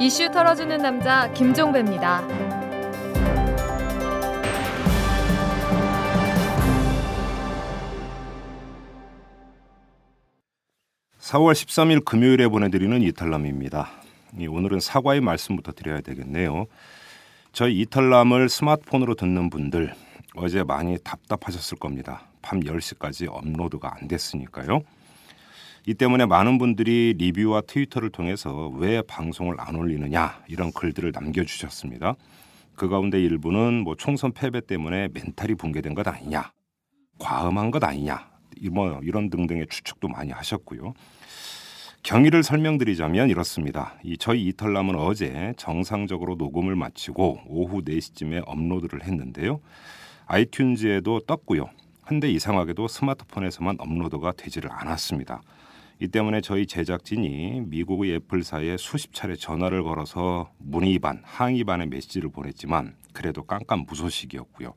이슈 털어주는 남자 김종배입니다. 4월 13일 금요일에 보내드리는 이탈남입니다. 오늘은 사과의 말씀부터 드려야 되겠네요. 저희 이탈남을 스마트폰으로 듣는 분들 어제 많이 답답하셨을 겁니다. 밤 10시까지 업로드가 안 됐으니까요. 이 때문에 많은 분들이 리뷰와 트위터를 통해서 왜 방송을 안 올리느냐 이런 글들을 남겨주셨습니다. 그 가운데 일부는 뭐 총선 패배 때문에 멘탈이 붕괴된 것 아니냐, 과음한 것 아니냐, 뭐 이런 등등의 추측도 많이 하셨고요. 경위를 설명드리자면 이렇습니다. 이 저희 이털남은 어제 정상적으로 녹음을 마치고 오후 4시쯤에 업로드를 했는데요. 아이튠즈에도 떴고요. 한데 이상하게도 스마트폰에서만 업로드가 되지를 않았습니다. 이 때문에 저희 제작진이 미국의 애플사에 수십 차례 전화를 걸어서 문의 반, 항의 반의 메시지를 보냈지만 그래도 깜깜 무소식이었고요.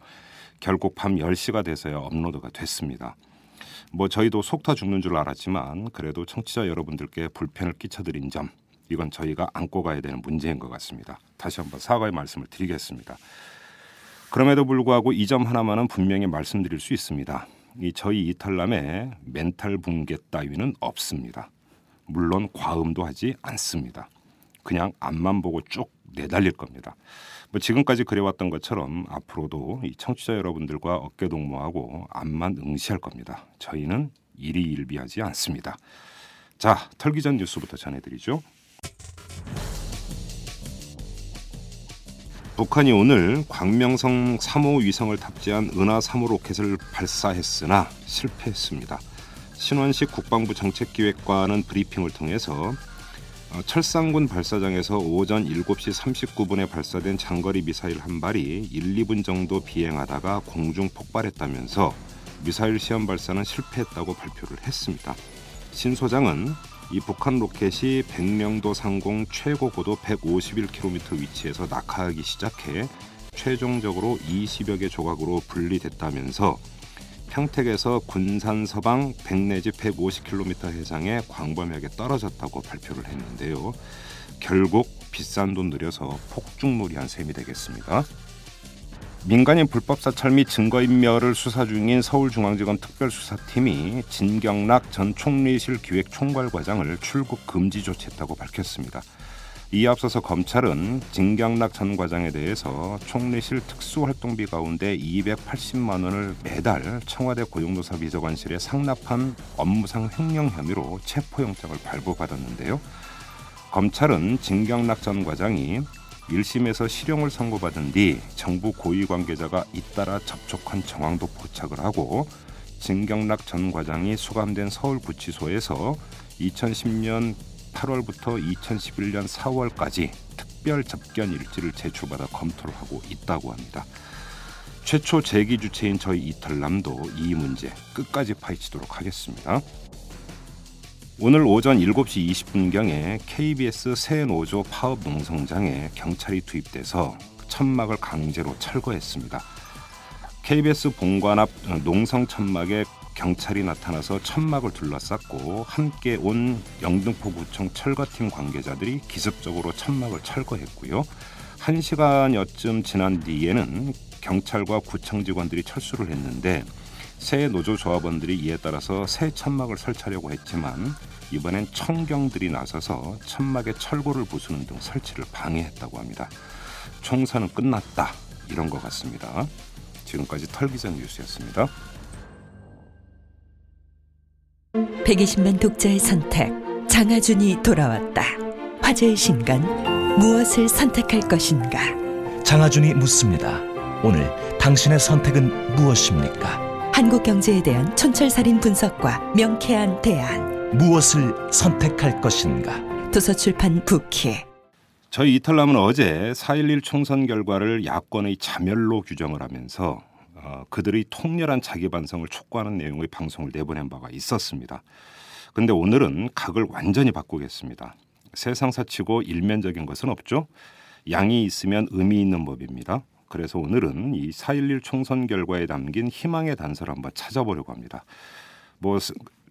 결국 밤 10시가 돼서야 업로드가 됐습니다. 뭐 저희도 속 타 죽는 줄 알았지만 그래도 청취자 여러분들께 불편을 끼쳐드린 점 이건 저희가 안고 가야 되는 문제인 것 같습니다. 다시 한번 사과의 말씀을 드리겠습니다. 그럼에도 불구하고 이 점 하나만은 분명히 말씀드릴 수 있습니다. 이 저희 이탈남에 멘탈 붕괴 따위는 없습니다. 물론 과음도 하지 않습니다. 그냥 앞만 보고 쭉 내달릴 겁니다. 뭐 지금까지 그래왔던 것처럼 앞으로도 이 청취자 여러분들과 어깨 동무하고 앞만 응시할 겁니다. 저희는 일희일비하지 않습니다. 자, 털기 전 뉴스부터 전해드리죠. 북한이 오늘 광명성 3호 위성을 탑재한 은하 3호 로켓을 발사했으나 실패했습니다. 신원식 국방부 정책기획관은 브리핑을 통해서 어, 철산군 발사장에서 오전 7시 39분에 발사된 장거리 미사일 한 발이 1, 2분 정도 비행하다가 공중 폭발했다면서 미사일 시험 발사는 실패했다고 발표를 했습니다. 신 소장은 이 북한 로켓이 백령도 상공 최고 고도 151km 위치에서 낙하하기 시작해 최종적으로 20여 개 조각으로 분리됐다면서 평택에서 군산 서방 100 내지 150km 해상에 광범위하게 떨어졌다고 발표를 했는데요. 결국 비싼 돈 들여서 폭죽놀이 한 셈이 되겠습니다. 민간인 불법 사찰 및 증거인멸을 수사 중인 서울중앙지검 특별수사팀이 진경락 전 총리실 기획총괄과장을 출국 금지 조치했다고 밝혔습니다. 이에 앞서서 검찰은 진경락 전 과장에 대해서 총리실 특수활동비 가운데 280만 원을 매달 청와대 고용노사 비서관실에 상납한 업무상 횡령 혐의로 체포영장을 발부받았는데요. 검찰은 진경락 전 과장이 1심에서 실형을 선고받은 뒤 정부 고위 관계자가 잇따라 접촉한 정황도 포착을 하고 진경락 전 과장이 수감된 서울구치소에서 2010년 8월부터 2011년 4월까지 특별 접견 일지를 제출받아 검토를 하고 있다고 합니다. 최초 제기 주체인 저희 이탈남도 이 문제 끝까지 파헤치도록 하겠습니다. 오늘 오전 7시 20분경에 KBS 새 노조 파업 농성장에 경찰이 투입돼서 천막을 강제로 철거했습니다. KBS 본관 앞 농성 천막에 경찰이 나타나서 천막을 둘러쌌고 함께 온 영등포구청 철거팀 관계자들이 기습적으로 천막을 철거했고요. 1시간여쯤 지난 뒤에는 경찰과 구청 직원들이 철수를 했는데 새 노조 조합원들이 이에 따라서 새 천막을 설치하려고 했지만 이번엔 청경들이 나서서 천막에 철골을 부수는 등 설치를 방해했다고 합니다. 총선은 끝났다 이런 것 같습니다. 지금까지 털기전 뉴스였습니다. 120만 독자의 선택 장하준이 돌아왔다. 화제의 신간 무엇을 선택할 것인가? 장하준이 묻습니다. 오늘 당신의 선택은 무엇입니까? 한국 경제에 대한 촌철살인 분석과 명쾌한 대안. 무엇을 선택할 것인가? 도서출판 부키. 저희 이탈남은 어제 4.11 총선 결과를 야권의 자멸로 규정을 하면서 어, 그들의 통렬한 자기 반성을 촉구하는 내용의 방송을 내보낸 바가 있었습니다. 근데 오늘은 각을 완전히 바꾸겠습니다. 세상사치고 일면적인 것은 없죠. 양이 있으면 의미 있는 법입니다. 그래서 오늘은 이 4.11 총선 결과에 담긴 희망의 단서를 한번 찾아보려고 합니다. 뭐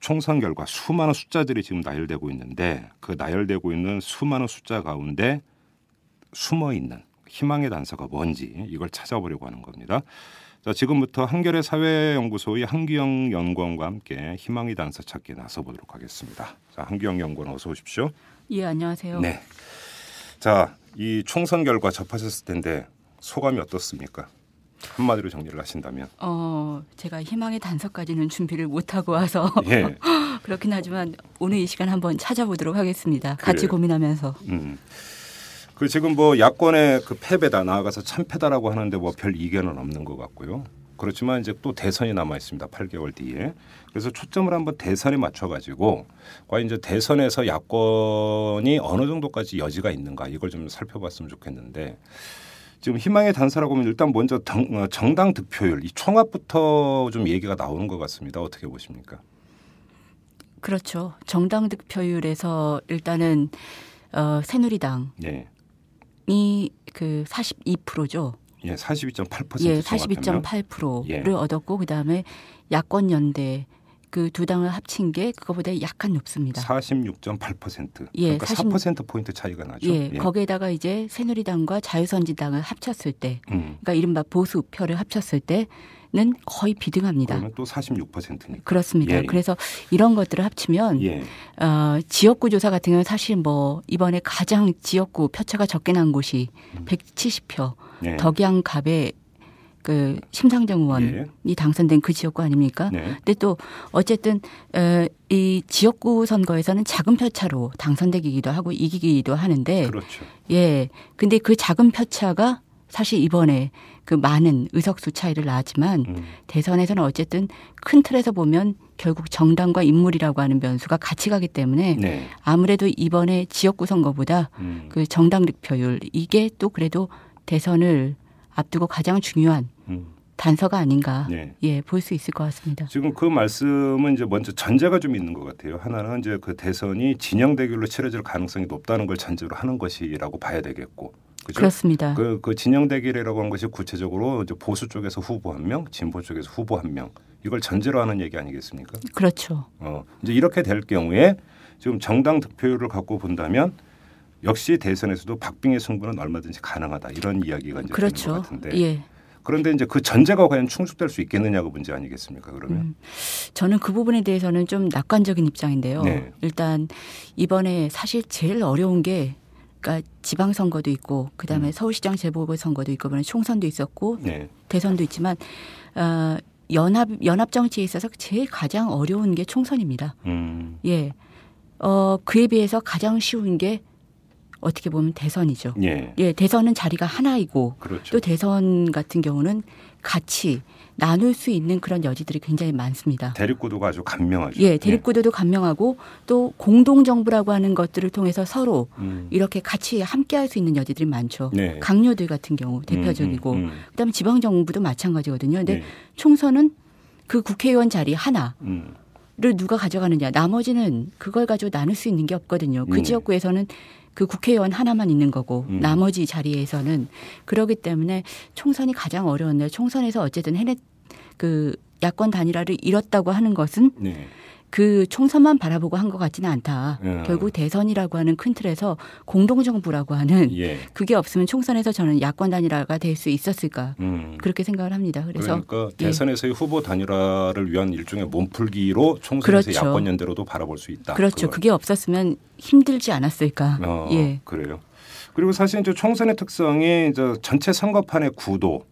총선 결과 수많은 숫자들이 지금 나열되고 있는데 그 나열되고 있는 수많은 숫자 가운데 숨어 있는 희망의 단서가 뭔지 이걸 찾아보려고 하는 겁니다. 자, 지금부터 한겨레 사회연구소의 한기영 연구원과 함께 희망의 단서 찾기에 나서 보도록 하겠습니다. 자, 한기영 연구원 어서 오십시오. 예, 안녕하세요. 네. 자, 이 총선 결과 접하셨을 텐데 소감이 어떻습니까? 한마디로 정리를 하신다면. 어, 제가 희망의 단서까지는 준비를 못 하고 와서 예. 그렇긴 하지만 오늘 이 시간 한번 찾아보도록 하겠습니다. 같이 그래요. 고민하면서. 음. 그 지금 뭐 야권의 그 패배다 나아가서 참패다라고 하는데 뭐 별 이견은 없는 것 같고요. 그렇지만 이제 또 대선이 남아 있습니다. 8개월 뒤에. 그래서 초점을 한번 대선에 맞춰 가지고 과연 이제 대선에서 야권이 어느 정도까지 여지가 있는가 이걸 좀 살펴봤으면 좋겠는데 지금 희망의 단서라고 하면 일단 먼저 정, 어, 정당 득표율 이 총합부터 좀 얘기가 나오는 것 같습니다. 어떻게 보십니까? 그렇죠. 정당 득표율에서 일단은 어, 새누리당이 예. 그 42%죠. 예, 42.8% 예, 정확하면. 42.8%를 예. 얻었고 그다음에 야권 연대 그 두 당을 합친 게 그거보다 약간 높습니다. 46.8%. 예, 그러니까 40 4% 포인트 차이가 나죠. 예, 거기에다가 이제 새누리당과 자유선진당을 합쳤을 때, 음, 그러니까 이른바 보수 표를 합쳤을 때는 거의 비등합니다. 그러면 또 46%니까. 그렇습니다. 예, 예. 그래서 이런 것들을 합치면 예. 어, 지역구 조사 같은 경우는 사실 뭐 이번에 가장 지역구 표차가 적게 난 곳이 170표 예. 덕양 갑의 그 심상정 의원이 당선된 그 지역구 아닙니까? 네. 근데 또 어쨌든 어, 이 지역구 선거에서는 작은 표차로 당선되기도 하고 이기기도 하는데 그렇죠. 예. 근데 그 작은 표차가 사실 이번에 그 많은 의석수 차이를 낳았지만 음, 대선에서는 어쨌든 큰 틀에서 보면 결국 정당과 인물이라고 하는 변수가 같이 가기 때문에 네. 아무래도 이번에 지역구 선거보다 음, 그 정당 득표율 이게 또 그래도 대선을 앞두고 가장 중요한 음. 단서가 아닌가 네. 예 볼 수 있을 것 같습니다. 지금 그 말씀은 이제 먼저 전제가 좀 있는 것 같아요. 하나는 이제 그 대선이 진영 대결로 치러질 가능성이 높다는 걸 전제로 하는 것이라고 봐야 되겠고. 그죠? 그렇습니다. 그, 그 진영 대결이라고 하는 것이 구체적으로 이제 보수 쪽에서 후보 한 명, 진보 쪽에서 후보 한 명. 이걸 전제로 하는 얘기 아니겠습니까? 그렇죠. 어, 이제 이렇게 될 경우에 지금 정당 득표율을 갖고 본다면 역시 대선에서도 박빙의 승부는 얼마든지 가능하다 이런 이야기가 이제 되는 것 그렇죠. 같은데 예. 그런데 이제 그 전제가 과연 충족될 수 있겠느냐가 문제 아니겠습니까? 그러면 음. 저는 그 부분에 대해서는 좀 낙관적인 입장인데요. 네. 일단 이번에 사실 제일 어려운 게 그러니까 지방 선거도 있고 그다음에 음. 서울시장 재보궐 선거도 있고 이번에 총선도 있었고 네, 대선도 있지만 어, 연합 연합 정치에 있어서 제일 가장 어려운 게 총선입니다. 음, 예. 어, 그에 비해서 가장 쉬운 게 어떻게 보면 대선이죠. 예, 예, 대선은 자리가 하나이고 그렇죠. 또 대선 같은 경우는 같이 나눌 수 있는 그런 여지들이 굉장히 많습니다. 대립구도가 아주 간명하죠. 예, 대립구도도 간명하고 또 공동정부라고 하는 것들을 통해서 서로 예. 음, 이렇게 같이 함께 할 수 있는 여지들이 많죠. 네. 강요들 같은 경우 대표적이고 음, 음, 그다음에 지방정부도 마찬가지거든요. 근데 네. 총선은 그 국회의원 자리 하나 음, 를 누가 가져가느냐. 나머지는 그걸 가지고 나눌 수 있는 게 없거든요. 그 음. 지역구에서는 그 국회의원 하나만 있는 거고 음. 나머지 자리에서는 그러기 때문에 총선이 가장 어려웠네요. 총선에서 어쨌든 해냈 그 야권 단일화를 잃었다고 하는 것은 네, 그 총선만 바라보고 한 것 같지는 않다. 음. 결국 대선이라고 하는 큰 틀에서 공동정부라고 하는 예, 그게 없으면 총선에서 저는 야권 단일화가 될 수 있었을까 음. 그렇게 생각을 합니다. 그래서 그러니까 예. 대선에서의 후보 단일화를 위한 일종의 몸풀기로 총선에서 그렇죠. 야권 연대로도 바라볼 수 있다. 그렇죠. 그거. 그게 없었으면 힘들지 않았을까. 어, 예. 그래요. 그리고 사실 이제 총선의 특성이 이제 전체 선거판의 구도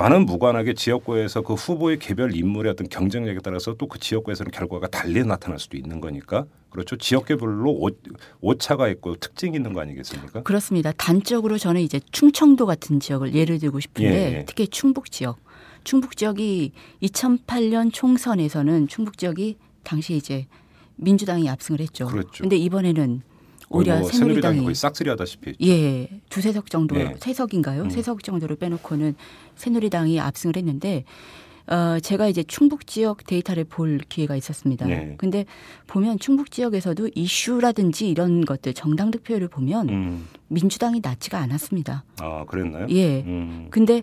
와는 무관하게 지역구에서 그 후보의 개별 인물의 어떤 경쟁력에 따라서 또 그 지역구에서는 결과가 달리 나타날 수도 있는 거니까 그렇죠. 지역계별로 오, 오차가 있고 특징이 있는 거 아니겠습니까? 그렇습니다. 단적으로 저는 이제 충청도 같은 지역을 예를 들고 싶은데 예, 예. 특히 충북 지역. 충북 지역이 2008년 총선에서는 충북 지역이 당시 이제 민주당이 압승을 했죠. 그렇죠. 근데 이번에는 오히려 뭐 새누리당이 거의 싹쓸이하다시피 했죠. 예, 두세 석 정도, 네. 세 석인가요? 음. 세석 정도를 빼놓고는 새누리당이 압승을 했는데, 어, 제가 이제 충북 지역 데이터를 볼 기회가 있었습니다. 네. 근데 보면 충북 지역에서도 이슈라든지 이런 것들, 정당 득표율을 보면 음. 민주당이 낮지가 않았습니다. 아 그랬나요? 예. 음. 근데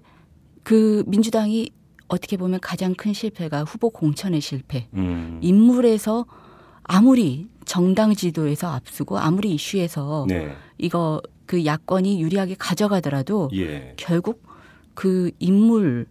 그 민주당이 어떻게 보면 가장 큰 실패가 후보 공천의 실패. 음. 인물에서 아무리 정당 지도에서 앞서고 아무리 이슈에서 네. 이거 그 야권이 유리하게 가져가더라도 예. 결국 그 인물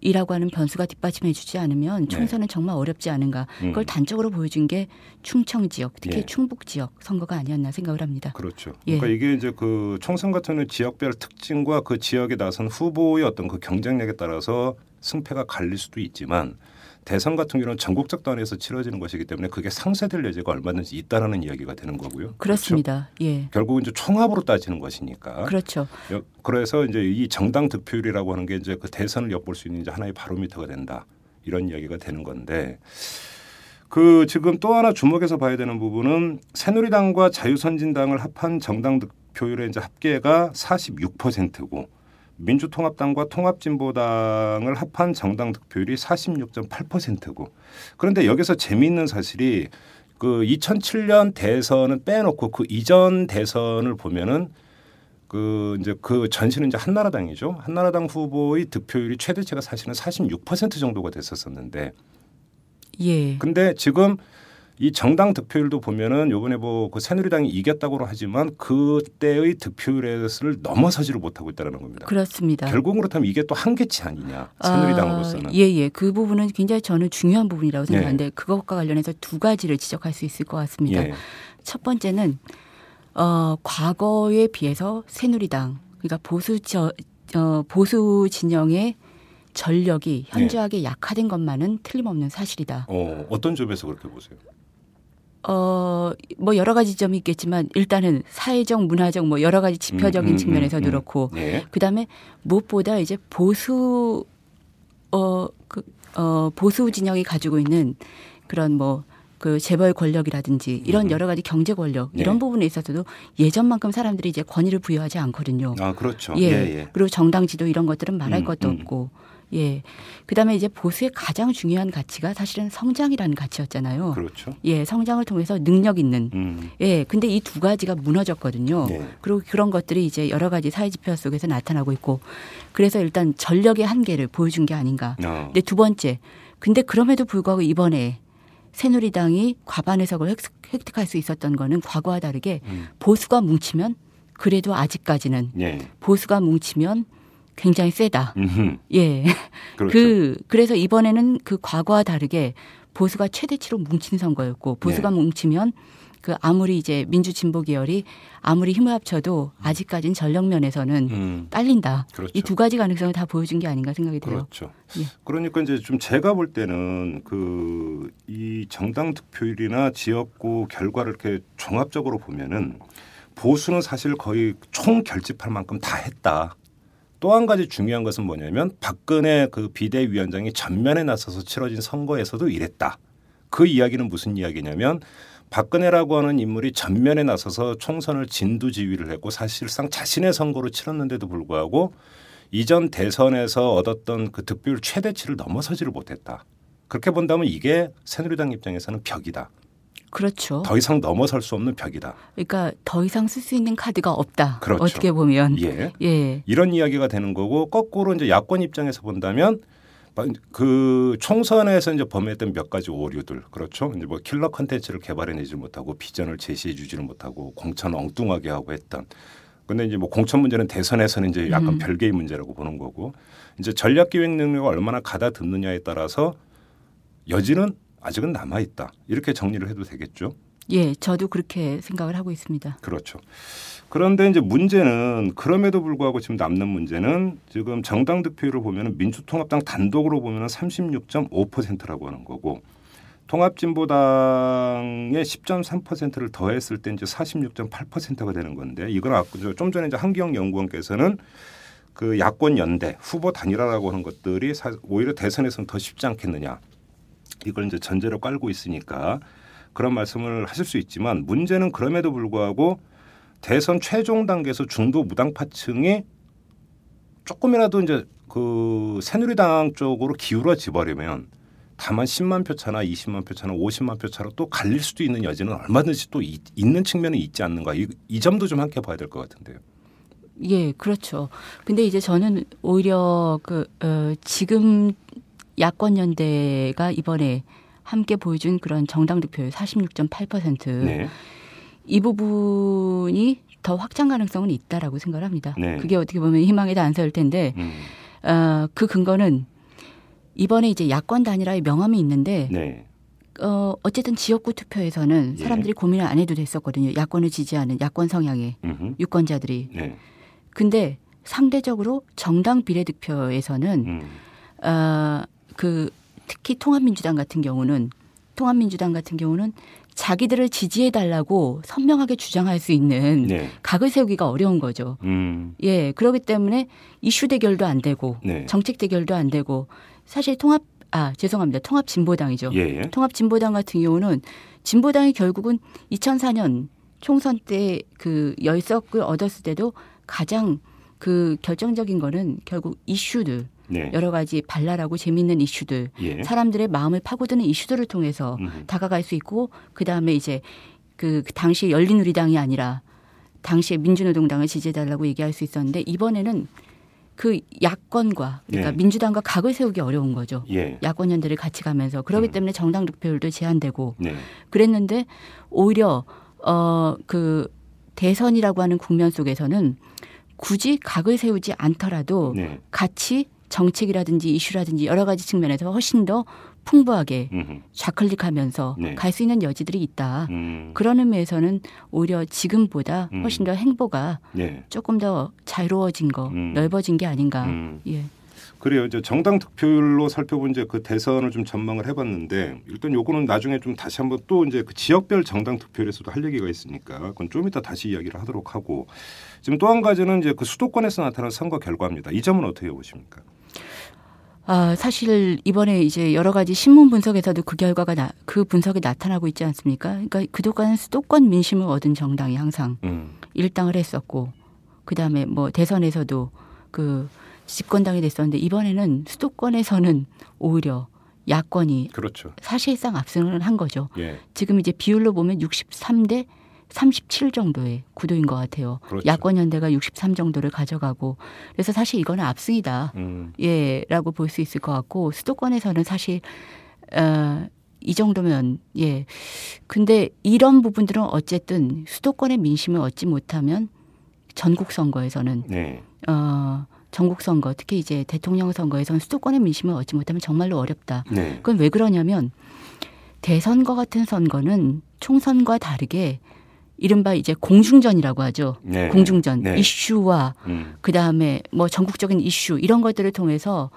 이라고 하는 변수가 뒷받침해 주지 않으면 네. 총선은 정말 어렵지 않은가. 음. 그걸 단적으로 보여준 게 충청 지역, 특히 예. 충북 지역 선거가 아니었나 생각을 합니다. 그렇죠. 예. 그러니까 이게 이제 그 총선 같은 지역별 특징과 그 지역에 나선 후보의 어떤 그 경쟁력에 따라서 승패가 갈릴 수도 있지만 대선 같은 경우는 전국적 단위에서 치러지는 것이기 때문에 그게 상쇄될 여지가 얼마든지 있다라는 이야기가 되는 거고요. 그렇습니다. 예. 그렇죠? 결국은 이제 총합으로 따지는 것이니까. 그렇죠. 여- 그래서 이제 이 정당 득표율이라고 하는 게 이제 그 대선을 엿볼 수 있는 이제 하나의 바로미터가 된다. 이런 이야기가 되는 건데 그 지금 또 하나 주목해서 봐야 되는 부분은 새누리당과 자유선진당을 합한 정당 득표율의 이제 합계가 46%고 민주통합당과 통합진보당을 합한 정당 득표율이 46.8%고 그런데 여기서 재미있는 사실이 그 2007년 대선은 빼놓고 그 이전 대선을 보면은 그 이제 그 전신은 이제 한나라당이죠. 한나라당 후보의 득표율이 최대치가 사실은 46% 정도가 됐었었는데 예. 근데 지금 이 정당 득표율도 보면은 요번에 뭐 그 새누리당이 이겼다고 하지만 그때의 득표율을 넘어서지를 못하고 있다는 겁니다. 그렇습니다. 결국 그렇다면 이게 또 한계치 아니냐 새누리당으로서는. 아, 예, 예. 그 부분은 굉장히 저는 중요한 부분이라고 예. 생각하는데 그것과 관련해서 두 가지를 지적할 수 있을 것 같습니다. 예. 첫 번째는 어, 과거에 비해서 새누리당 그러니까 보수 저, 어, 보수 진영의 전력이 현저하게 약화된 것만은 틀림없는 사실이다. 어, 어떤 점에서 그렇게 보세요? 어, 뭐 여러 가지 점이 있겠지만 일단은 사회적, 문화적 뭐 여러 가지 지표적인 음, 음, 측면에서도 음, 음. 그렇고 예. 그다음에 무엇보다 이제 보수 어 그 어 보수 진영이 가지고 있는 그런 뭐 그 재벌 권력이라든지 이런 음. 여러 가지 경제 권력 네. 이런 부분에 있어서도 예전만큼 사람들이 이제 권위를 부여하지 않거든요. 아 그렇죠. 예. 예, 예. 그리고 정당 지도 이런 것들은 말할 음, 것도 음. 없고. 예. 그다음에 이제 보수의 가장 중요한 가치가 사실은 성장이라는 가치였잖아요. 그렇죠. 예, 성장을 통해서 능력 있는 음. 예, 근데 이 두 가지가 무너졌거든요. 예. 그리고 그런 것들이 이제 여러 가지 사회 지표 속에서 나타나고 있고, 그래서 일단 전력의 한계를 보여준 게 아닌가. 어. 근데 두 번째, 근데 그럼에도 불구하고 이번에 새누리당이 과반 의석을 획- 획득할 수 있었던 거는 과거와 다르게 음. 보수가 뭉치면 그래도 아직까지는 예. 보수가 뭉치면 굉장히 세다. 음흠. 예. 그렇죠. 그 그래서 이번에는 그 과거와 다르게 보수가 최대치로 뭉친 선거였고 보수가 네. 뭉치면 그 아무리 이제 민주 진보 계열이 아무리 힘을 합쳐도 아직까지는 전력 면에서는 음. 딸린다. 그렇죠. 이두 가지 가능성을 다 보여준 게 아닌가 생각이 돼요. 그렇죠. 예. 그러니까 이제 좀 제가 볼 때는 그 이 정당 득표율이나 지역구 결과를 이렇게 종합적으로 보면은 보수는 사실 거의 총 결집할 만큼 다 했다. 또 한 가지 중요한 것은 뭐냐면 박근혜 그 비대위원장이 전면에 나서서 치러진 선거에서도 이랬다. 그 이야기는 무슨 이야기냐면 박근혜라고 하는 인물이 전면에 나서서 총선을 진두지휘를 했고 사실상 자신의 선거로 치렀는데도 불구하고 이전 대선에서 얻었던 그 득표율 최대치를 넘어서지를 못했다. 그렇게 본다면 이게 새누리당 입장에서는 벽이다. 그렇죠. 더 이상 넘어설 수 없는 벽이다. 그러니까 더 이상 쓸 수 있는 카드가 없다. 그렇죠. 어떻게 보면 예. 예. 이런 이야기가 되는 거고 거꾸로 이제 야권 입장에서 본다면 그 총선에서 이제 범했던 몇 가지 오류들 그렇죠. 이제 뭐 킬러 컨텐츠를 개발해내지 못하고 비전을 제시해주지를 못하고 공천 엉뚱하게 하고 했던. 근데 이제 뭐 공천 문제는 대선에서는 이제 약간 음. 별개의 문제라고 보는 거고 이제 전략 기획 능력을 얼마나 가다듬느냐에 따라서 여지는 아직은 남아 있다. 이렇게 정리를 해도 되겠죠. 예, 저도 그렇게 생각을 하고 있습니다. 그렇죠. 그런데 이제 문제는 그럼에도 불구하고 지금 남는 문제는 지금 정당 득표율을 보면은 민주통합당 단독으로 보면은 36.5%라고 하는 거고 통합진보당의 10.3%를 더했을 때 이제 46.8%가 되는 건데 이건 아까 저좀 전에 이제 한기영 연구원께서는 그 야권 연대 후보 단일화라고 하는 것들이 사- 오히려 대선에서는 더 쉽지 않겠느냐 이걸 이제 전제로 깔고 있으니까 그런 말씀을 하실 수 있지만 문제는 그럼에도 불구하고 대선 최종 단계에서 중도 무당파층이 조금이라도 이제 그 새누리당 쪽으로 기울어지 버리면 다만 10만 표 차나 20만 표 차나 50만 표 차로 또 갈릴 수도 있는 여지는 얼마든지 또 이- 있는 측면이 있지 않는가 이, 이 점도 좀 함께 봐야 될 것 같은데요. 예, 그렇죠. 근데 이제 저는 오히려 그 어, 지금 야권 연대가 이번에 함께 보여준 그런 정당 득표율 46.8%. 네. 이 부분이 더 확장 가능성은 있다라고 생각을 합니다. 네. 그게 어떻게 보면 희망의 단서일 텐데 음. 어, 그 근거는 이번에 이제 야권 단일화의 명함이 있는데 네. 어, 어쨌든 지역구 투표에서는 예. 사람들이 고민을 안 해도 됐었거든요. 야권을 지지하는 야권 성향의 음흠. 유권자들이. 네. 근데 상대적으로 정당 비례 득표에서는 음. 어, 그 특히 통합민주당 같은 경우는 통합민주당 같은 경우는 자기들을 지지해 달라고 선명하게 주장할 수 있는 네. 각을 세우기가 어려운 거죠. 음. 예, 그렇기 때문에 이슈 대결도 안 되고 네. 정책 대결도 안 되고 사실 통합 아 죄송합니다 통합 진보당이죠. 예. 예. 통합 진보당 같은 경우는 진보당이 결국은 2004년 총선 때 그 열석을 얻었을 때도 가장 그 결정적인 거는 결국 이슈들 네. 여러 가지 발랄하고 재미있는 이슈들 예. 사람들의 마음을 파고드는 이슈들을 통해서 음. 다가갈 수 있고 그 다음에 이제 그 당시 열린우리당이 아니라 당시에 민주노동당을 지지해달라고 얘기할 수 있었는데 이번에는 그 야권과 그러니까 예. 민주당과 각을 세우기 어려운 거죠. 예. 야권 연대를 같이 가면서 그렇기 음. 때문에 정당 득표율도 제한되고 네. 그랬는데 오히려 어그 대선이라고 하는 국면 속에서는 굳이 각을 세우지 않더라도 네. 같이 정책이라든지 이슈라든지 여러 가지 측면에서 훨씬 더 풍부하게. 좌클릭하면서 네. 갈수 있는 여지들이 있다. 음. 그런 의미에서는 오히려 지금보다 음. 훨씬 더 행보가 예. 조금 더 자유로워진 거, 음. 넓어진 게 아닌가. 음. 예. 그래요. 이제 정당 득표율로 살펴본 이제 그 대선을 좀 전망을 해봤는데 일단 요거는 나중에 좀 다시 한번 또 이제 그 지역별 정당 득표율에서도 할 얘기가 있으니까 그건 좀 이따 다시 이야기를 하도록 하고 지금 또 한 가지는 이제 그 수도권에서 나타난 선거 결과입니다. 이 점은 어떻게 보십니까? 아, 사실 이번에 이제 여러 가지 신문 분석에서도 그 결과가 나, 그 분석이 나타나고 있지 않습니까? 그러니까 그동안 수도권 민심을 얻은 정당이 항상 음. 일당을 했었고 그다음에 뭐 대선에서도 그 집권당이 됐었는데 이번에는 수도권에서는 오히려 야권이 그렇죠. 사실상 압승을 한 거죠. 예. 지금 이제 비율로 보면 63대 37 정도의 구도인 것 같아요. 그렇죠. 야권 연대가 63 정도를 가져가고 그래서 사실 이거는 압승이다. 음. 예라고 볼 수 있을 것 같고 수도권에서는 사실 어, 이 정도면 예. 근데 이런 부분들은 어쨌든 수도권의 민심을 얻지 못하면 전국 선거에서는 네. 어 전국 선거 특히 이제 대통령 선거에서는 수도권의 민심을 얻지 못하면 정말로 어렵다. 네. 그건 왜 그러냐면 대선거 같은 선거는 총선과 다르게 이른바 이제 공중전이라고 하죠. 네. 공중전 네. 이슈와 음. 그 다음에 뭐 전국적인 이슈 이런 것들을 통해서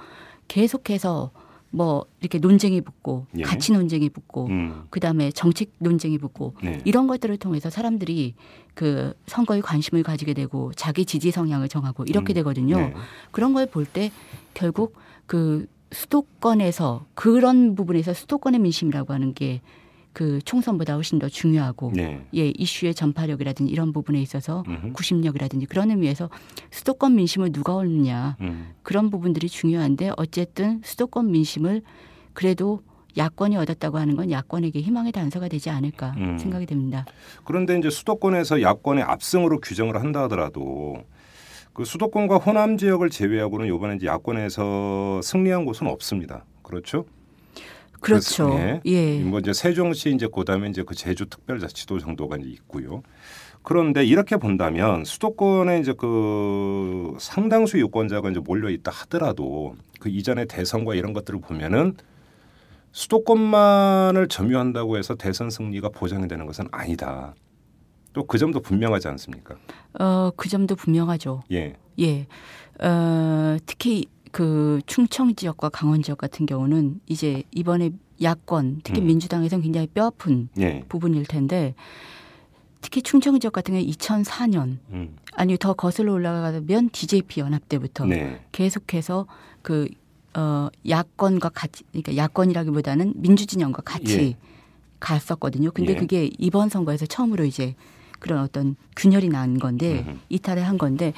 계속해서 뭐 이렇게 논쟁이 붙고 예. 가치 논쟁이 붙고 음. 그 다음에 정책 논쟁이 붙고 네. 이런 것들을 통해서 사람들이 그 선거에 관심을 가지게 되고 자기 지지 성향을 정하고 이렇게 음. 되거든요. 네. 그런 걸 볼 때 결국 그 수도권에서 그런 부분에서 수도권의 민심이라고 하는 게 그 총선보다 훨씬 더 중요하고 네. 예 이슈의 전파력이라든지 이런 부분에 있어서 음흠. 구심력이라든지 그런 의미에서 수도권 민심을 누가 얻느냐 음. 그런 부분들이 중요한데 어쨌든 수도권 민심을 그래도 야권이 얻었다고 하는 건 야권에게 희망의 단서가 되지 않을까 음. 생각이 됩니다. 그런데 이제 수도권에서 야권의 압승으로 규정을 한다 하더라도 그 수도권과 호남 지역을 제외하고는 이번에 이제 야권에서 승리한 곳은 없습니다. 그렇죠? 그렇죠. 그래서, 예. 뭐 이제 세종시 이제 그다음에 이제 그 제주 특별자치도 정도가 이제 있고요. 그런데 이렇게 본다면 수도권에 이제 그 상당수 유권자가 이제 몰려 있다 하더라도 그 이전의 대선과 이런 것들을 보면은 수도권만을 점유한다고 해서 대선 승리가 보장이 되는 것은 아니다. 또 그 점도 분명하지 않습니까? 어, 그 점도 분명하죠. 예. 예. 어, 특히 그 충청 지역과 강원 지역 같은 경우는 이제 이번에 야권, 특히 음. 민주당에서는 굉장히 뼈아픈 예. 부분일 텐데 특히 충청 지역 같은 경우 2004년 음. 아니 더 거슬러 올라가면 DJP 연합 때부터 네. 계속해서 그 어, 야권과 같이 그러니까 야권이라기보다는 민주진영과 같이 예. 갔었거든요. 근데 예. 그게 이번 선거에서 처음으로 이제 그런 어떤 균열이 난 건데 음흠. 이탈을 한 건데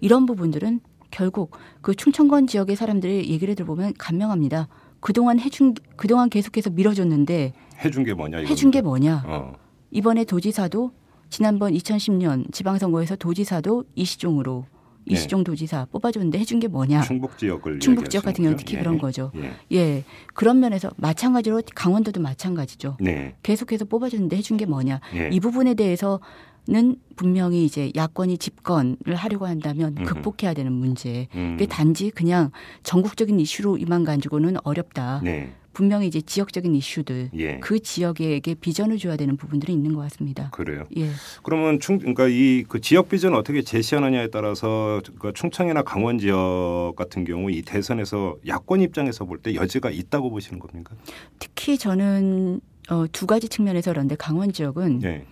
이런 부분들은 결국 그 충청권 지역의 사람들의 얘기를 들어보면 감명합니다. 그동안 해준 그동안 계속해서 밀어줬는데 해준 게 뭐냐. 해준 게 뭐냐? 어. 이번에 도지사도 지난번 2010년 지방선거에서 도지사도 이시종으로 이시종 도지사 뽑아줬는데 해준 게 뭐냐? 충북 지역을 충북 지역 같은 경우는 얘기하시는 특히 거죠? 그런 거죠. 예. 예, 그런 면에서 마찬가지로 강원도도 마찬가지죠. 네. 계속해서 뽑아줬는데 해준 게 뭐냐? 예. 이 부분에 대해서 는 분명히 이제 야권이 집권을 하려고 한다면. 극복해야 되는 문제. 음. 그게 단지 그냥 전국적인 이슈로 이만 가지고는 어렵다. 네. 분명히 이제 지역적인 이슈들 예. 그 지역에게 비전을 줘야 되는 부분들이 있는 것 같습니다. 그래요. 예. 그러면 충 그러니까 이 그 지역 비전 어떻게 제시하느냐에 따라서 그러니까 충청이나 강원 지역 같은 경우 이 대선에서 야권 입장에서 볼 때 여지가 있다고 보시는 겁니까? 특히 저는 어, 두 가지 측면에서 그런데 강원 지역은 예.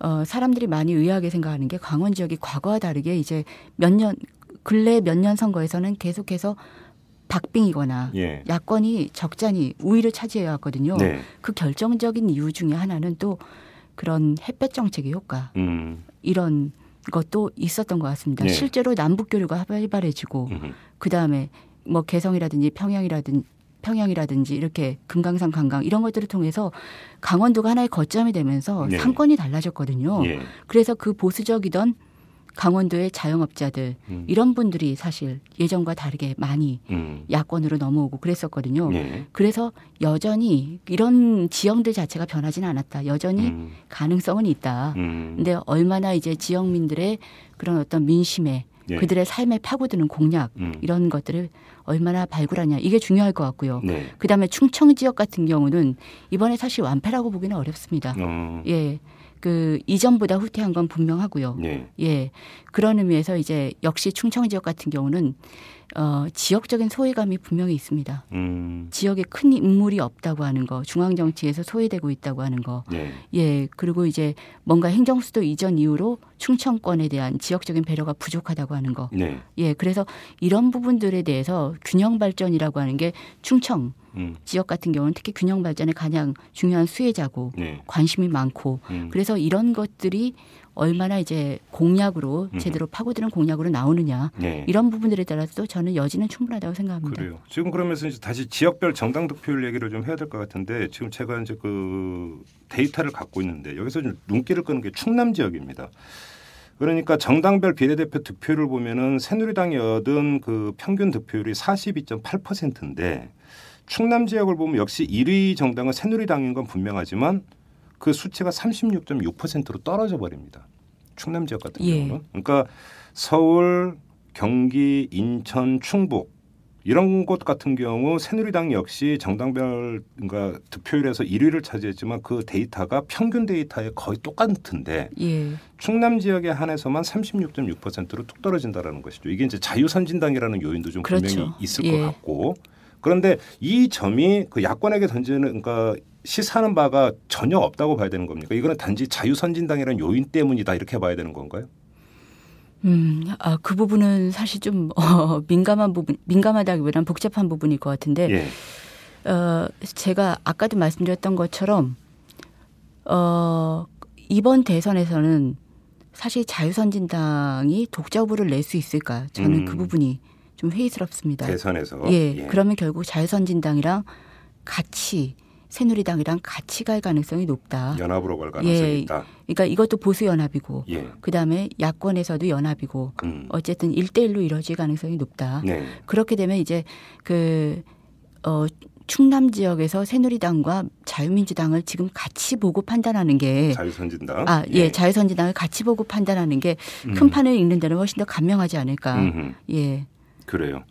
어, 사람들이 많이 의아하게 생각하는 게 강원 지역이 과거와 다르게 이제 몇 년 근래 몇 년 선거에서는 계속해서 박빙이거나 예. 야권이 적잖이 우위를 차지해 왔거든요. 네. 그 결정적인 이유 중에 하나는 또 그런 햇볕 정책의 효과 음. 이런 것도 있었던 것 같습니다. 네. 실제로 남북 교류가 활발해지고 음. 그 다음에 뭐 개성이라든지 평양이라든지 평양이라든지 이렇게 금강산 관광 이런 것들을 통해서 강원도가 하나의 거점이 되면서 네. 상권이 달라졌거든요. 예. 그래서 그 보수적이던 강원도의 자영업자들 음. 이런 분들이 사실 예전과 다르게 많이 음. 야권으로 넘어오고 그랬었거든요. 예. 그래서 여전히 이런 지형들 자체가 변하지는 않았다. 여전히 음. 가능성은 있다. 음. 근데 얼마나 이제 지역민들의 그런 어떤 민심에 예. 그들의 삶에 파고드는 공약 음. 이런 것들을 얼마나 발굴하냐 이게 중요할 것 같고요. 네. 그다음에 충청 지역 같은 경우는 이번에 사실 완패라고 보기는 어렵습니다. 어. 예. 그 이전보다 후퇴한 건 분명하고요. 예. 예. 그런 의미에서 이제 역시 충청 지역 같은 경우는 어 지역적인 소외감이 분명히 있습니다. 음. 지역에 큰 인물이 없다고 하는 거, 중앙 정치에서 소외되고 있다고 하는 거. 예. 예. 그리고 이제 뭔가 행정수도 이전 이후로 충청권에 대한 지역적인 배려가 부족하다고 하는 거. 네. 예. 그래서 이런 부분들에 대해서 균형 발전이라고 하는 게 충청 음. 지역 같은 경우는 특히 균형 발전의 가장 중요한 수혜자고 네. 관심이 많고 음. 그래서 이런 것들이 얼마나 이제 공약으로 음. 제대로 파고드는 공약으로 나오느냐 네. 이런 부분들에 따라서도 저는 여지는 충분하다고 생각합니다. 그래요. 지금 그러면서 이제 다시 지역별 정당 득표율 얘기를 좀 해야 될 것 같은데 지금 제가 이제 그 데이터를 갖고 있는데 여기서 좀 눈길을 끄는 게 충남 지역입니다. 그러니까 정당별 비례대표 득표율을 보면은 새누리당이 얻은 그 평균 득표율이 42.8%인데 충남 지역을 보면 역시 1위 정당은 새누리당인 건 분명하지만 그 수치가 36.6%로 떨어져 버립니다. 충남 지역 같은 예. 경우는. 그러니까 서울, 경기, 인천, 충북 이런 곳 같은 경우 새누리당 역시 정당별 그러니까 득표율에서 1위를 차지했지만 그 데이터가 평균 데이터에 거의 똑같은데 예. 충남 지역에 한해서만 36.6%로 뚝 떨어진다라는 것이죠. 이게 이제 자유선진당이라는 요인도 좀 분명히 그렇죠. 있을 예. 것 같고 그런데 이 점이 그 야권에게 던지는 그러니까 시사하는 바가 전혀 없다고 봐야 되는 겁니까? 이거는 단지 자유선진당이라는 요인 때문이다 이렇게 봐야 되는 건가요? 음, 아, 그 부분은 사실 좀 어, 민감한 부분, 민감하다기보다는 복잡한 부분일 것 같은데 예. 어, 제가 아까도 말씀드렸던 것처럼 어, 이번 대선에서는 사실 자유선진당이 독자 후보를 낼 수 있을까? 저는 음. 그 부분이 좀 회의스럽습니다. 대선에서 예, 그러면 결국 자유선진당이랑 같이 새누리당이랑 같이 갈 가능성이 높다. 연합으로 갈 가능성이 예. 있다. 그러니까 이것도 보수 연합이고 예. 그다음에 야권에서도 연합이고 음. 어쨌든 일대일로 이루어질 가능성이 높다. 네. 그렇게 되면 이제 그 어, 충남 지역에서 새누리당과 자유민주당을 지금 같이 보고 판단하는 게 자유선진당. 아, 예, 자유선진당을 같이 보고 판단하는 게큰 음. 판을 읽는 데는 훨씬 더 간명하지 않을까. 음흠. 예. 그래요.